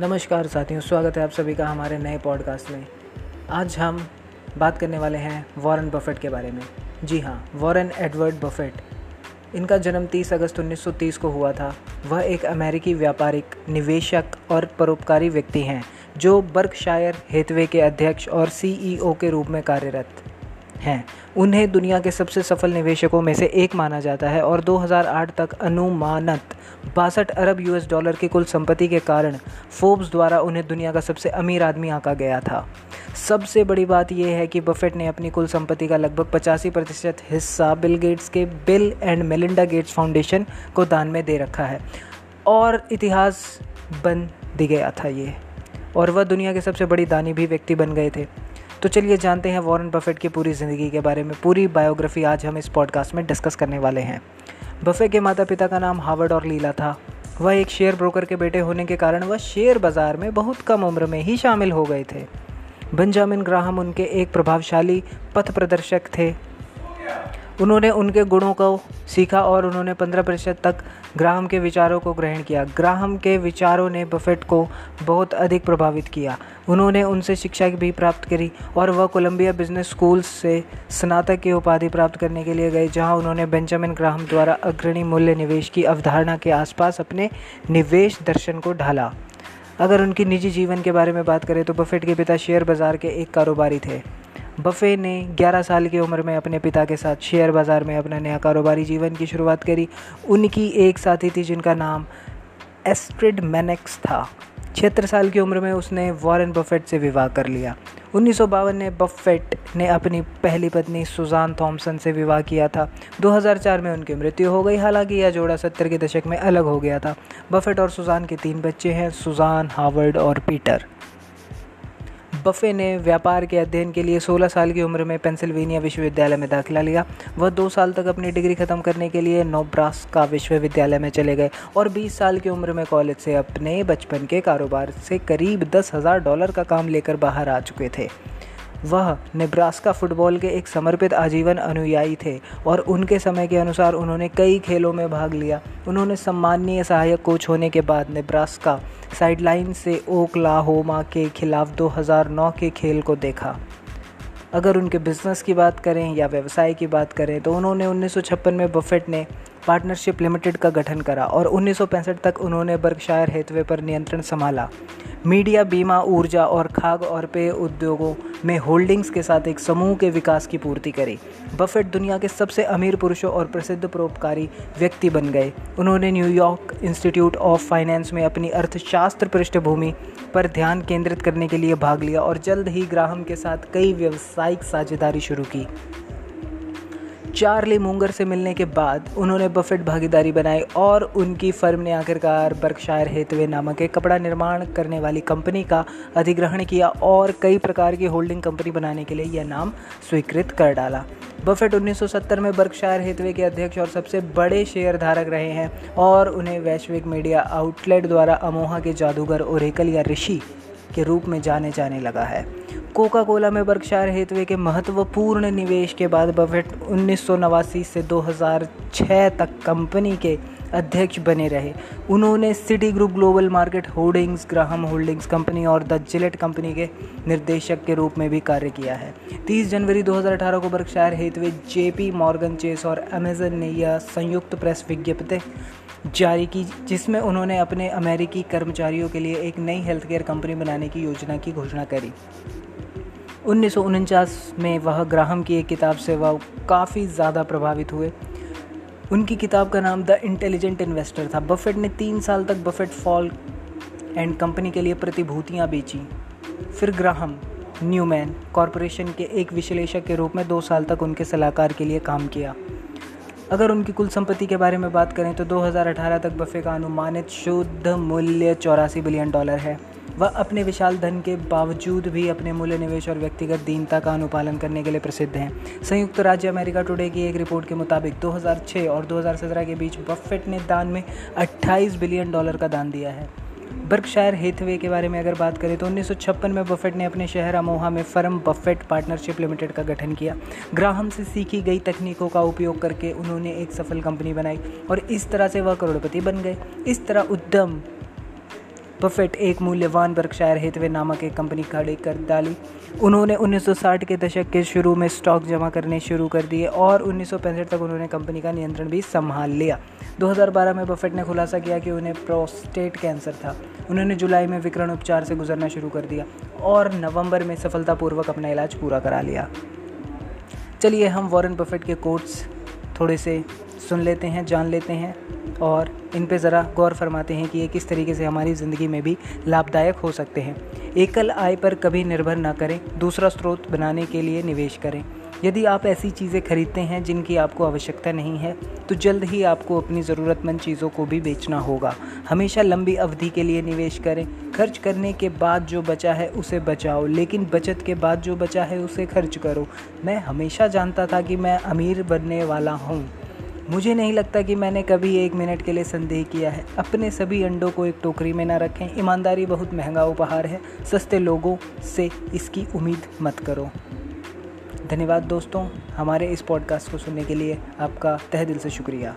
नमस्कार साथियों, स्वागत है आप सभी का हमारे नए पॉडकास्ट में। आज हम बात करने वाले हैं वॉरेन बफेट के बारे में। जी हाँ वॉरेन एडवर्ड बफेट। इनका जन्म 30 अगस्त 1930 को हुआ था। वह एक अमेरिकी व्यापारिक, निवेशक और परोपकारी व्यक्ति हैं, जो बर्कशायर हेतवे के अध्यक्ष और सीईओ के रूप में कार्यरत। हैं। उन्हें दुनिया के सबसे सफल निवेशकों में से एक माना जाता है और 2008 तक अनुमानत बासठ अरब यूएस डॉलर की कुल संपत्ति के कारण फोर्ब्स द्वारा उन्हें दुनिया का सबसे अमीर आदमी आका गया था। सबसे बड़ी बात यह है कि बफेट ने अपनी कुल संपत्ति का लगभग पचासी प्रतिशत हिस्सा बिल गेट्स के Bill and Melinda Gates foundation को दान में दे रखा है। और इतिहास बन दी गया था ये। और वह दुनिया के सबसे बड़ी दानी भी व्यक्ति बन गए थे। तो चलिए जानते हैं वॉरेन बफेट की पूरी ज़िंदगी के बारे में। पूरी बायोग्राफी आज हम इस पॉडकास्ट में डिस्कस करने वाले हैं। बफे के माता पिता का नाम हावर्ड और लीला था। वह एक शेयर ब्रोकर के बेटे होने के कारण वह शेयर बाज़ार में बहुत कम उम्र में ही शामिल हो गए थे। बंजामिन ग्राहम उनके एक प्रभावशाली पथ प्रदर्शक थे। उन्होंने उनके गुणों को सीखा और उन्होंने 15 प्रतिशत तक ग्राहम के विचारों को ग्रहण किया। ग्राहम के विचारों ने बफेट को बहुत अधिक प्रभावित किया। उन्होंने उनसे शिक्षा भी प्राप्त करी और वह कोलंबिया बिज़नेस स्कूल से स्नातक की उपाधि प्राप्त करने के लिए गए, जहाँ उन्होंने बेंजामिन ग्राहम द्वारा अग्रणी मूल्य निवेश की अवधारणा के आसपास अपने निवेश दर्शन को ढाला। अगर उनकी निजी जीवन के बारे में बात करें तो बफेट के पिता शेयर बाज़ार के एक कारोबारी थे। बफे ने 11 साल की उम्र में अपने पिता के साथ शेयर बाज़ार में अपना नया कारोबारी जीवन की शुरुआत करी। उनकी एक साथी थी जिनका नाम एस्ट्रिड मैनेक्स था। छिहत्तर साल की उम्र में उसने वॉरेन बफेट से विवाह कर लिया। उन्नीस सौ बावन में बफेट ने अपनी पहली पत्नी सुजान थॉमसन से विवाह किया था। 2004 में उनकी मृत्यु हो गई। हालाँकि यह जोड़ा सत्तर के दशक में अलग हो गया था। बफेट और सुजान के तीन बच्चे हैं, सुजान, हावर्ड और पीटर। बफे ने व्यापार के अध्ययन के लिए 16 साल की उम्र में पेंसिल्वेनिया विश्वविद्यालय में दाखिला लिया। वह दो साल तक अपनी डिग्री खत्म करने के लिए नोब्रास्का विश्वविद्यालय में चले गए और 20 साल की उम्र में कॉलेज से अपने बचपन के कारोबार से करीब दस हज़ार डॉलर का काम लेकर बाहर आ चुके थे। वह नेब्रास्का फुटबॉल के एक समर्पित आजीवन अनुयायी थे और उनके समय के अनुसार उन्होंने कई खेलों में भाग लिया। उन्होंने सम्माननीय सहायक कोच होने के बाद नेब्रास्का साइडलाइन से ओकलाहोमा के खिलाफ 2009 के खेल को देखा। अगर उनके बिज़नेस की बात करें या व्यवसाय की बात करें तो उन्होंने उन्नीस सौ छप्पन में बफेट ने पार्टनरशिप लिमिटेड का गठन करा और उन्नीस सौ पैंसठ तक उन्होंने बर्कशायर हेतवे पर नियंत्रण संभाला। मीडिया, बीमा, ऊर्जा और खाद्य और पेय उद्योगों में होल्डिंग्स के साथ एक समूह के विकास की पूर्ति करी। बफेट दुनिया के सबसे अमीर पुरुषों और प्रसिद्ध परोपकारी व्यक्ति बन गए। उन्होंने न्यूयॉर्क इंस्टीट्यूट ऑफ़ फाइनेंस में अपनी अर्थशास्त्र पृष्ठभूमि पर ध्यान केंद्रित करने के लिए भाग लिया और जल्द ही ग्राहम के साथ कई व्यावसायिक साझेदारी शुरू की। चार्ली मूंगर से मिलने के बाद उन्होंने बफेट भागीदारी बनाई और उनकी फर्म ने आखिरकार बर्कशायर हेतवे नामक एक कपड़ा निर्माण करने वाली कंपनी का अधिग्रहण किया और कई प्रकार की होल्डिंग कंपनी बनाने के लिए यह नाम स्वीकृत कर डाला। बफेट 1970 में बर्कशायर हेतवे के अध्यक्ष और सबसे बड़े शेयर धारक रहे हैं और उन्हें वैश्विक मीडिया आउटलेट द्वारा अमोहा के जादूगर ओरेकल या ऋषि के रूप में जाने जाने लगा है। कोका कोला में बर्कशायर हेतवे के महत्वपूर्ण निवेश के बाद बफेट उन्नीस सौ नवासी से 2006 तक कंपनी के अध्यक्ष बने रहे। उन्होंने Citigroup global market holdings, Graham holdings company और द जिलेट कंपनी के निर्देशक के रूप में भी कार्य किया है। 30 जनवरी 2018 को Berkshire Hathaway J P Morgan Chase और अमेजन ने यह संयुक्त प्रेस विज्ञप्ति जारी की, जिसमें उन्होंने अपने अमेरिकी कर्मचारियों के लिए एक नई हेल्थ केयर कंपनी बनाने की योजना की घोषणा करी। उन्नीस सौ उनचास में वह ग्राहम की एक किताब से वह काफ़ी ज़्यादा प्रभावित हुए। उनकी किताब का नाम द इंटेलिजेंट इन्वेस्टर था। बफेट ने तीन साल तक बफेट, फॉल एंड कंपनी के लिए प्रतिभूतियाँ बेची। फिर ग्राहम, न्यूमैन कॉरपोरेशन के एक विश्लेषक के रूप में दो साल तक उनके सलाहकार के लिए काम किया। अगर उनकी कुल संपत्ति के बारे में बात करें तो 2018 तक बफे का अनुमानित शुद्ध मूल्य चौरासी बिलियन डॉलर है। वह अपने विशाल धन के बावजूद भी अपने मूल्य निवेश और व्यक्तिगत दीनता का अनुपालन करने के लिए प्रसिद्ध हैं। संयुक्त राज्य अमेरिका टुडे की एक रिपोर्ट के मुताबिक 2006 और 2017 के बीच बफेट ने दान में 28 बिलियन डॉलर का दान दिया है। बर्कशायर हेथवे के बारे में अगर बात करें तो उन्नीस सौ छप्पन में बफेट ने अपने शहर अमोहा में फर्म बफेट पार्टनरशिप लिमिटेड का गठन किया। ग्राहम से सीखी गई तकनीकों का उपयोग करके उन्होंने एक सफल कंपनी बनाई और इस तरह से वह करोड़पति बन गए। इस तरह उद्यम बफेट एक मूल्यवान बर्कशायर हेथवे नामक एक कंपनी खड़ी कर डाली। उन्होंने 1960 के दशक के शुरू में स्टॉक जमा करने शुरू कर दिए और उन्नीस सौ पैंसठ तक उन्होंने कंपनी का नियंत्रण भी संभाल लिया। 2012 में बफेट ने खुलासा किया कि उन्हें प्रोस्टेट कैंसर था। उन्होंने जुलाई में विकरण उपचार से गुजरना शुरू कर दिया और नवंबर में सफलतापूर्वक अपना इलाज पूरा करा लिया। चलिए हम वॉरेन बफेट के कोट्स थोड़े से सुन लेते हैं, जान लेते हैं और इन पे ज़रा गौर फरमाते हैं कि ये किस तरीके से हमारी ज़िंदगी में भी लाभदायक हो सकते हैं। एकल आय पर कभी निर्भर ना करें, दूसरा स्रोत बनाने के लिए निवेश करें। यदि आप ऐसी चीज़ें खरीदते हैं जिनकी आपको आवश्यकता नहीं है तो जल्द ही आपको अपनी ज़रूरतमंद चीज़ों को भी बेचना होगा। हमेशा लंबी अवधि के लिए निवेश करें। खर्च करने के बाद जो बचा है उसे बचाओ, लेकिन बचत के बाद जो बचा है उसे खर्च करो। मैं हमेशा जानता था कि मैं अमीर बनने वाला हूँ। मुझे नहीं लगता कि मैंने कभी एक मिनट के लिए संदेह किया है। अपने सभी अंडों को एक टोकरी में ना रखें। ईमानदारी बहुत महँगा उपहार है। सस्ते लोगों से इसकी उम्मीद मत करो। धन्यवाद दोस्तों, हमारे इस पॉडकास्ट को सुनने के लिए आपका तह दिल से शुक्रिया।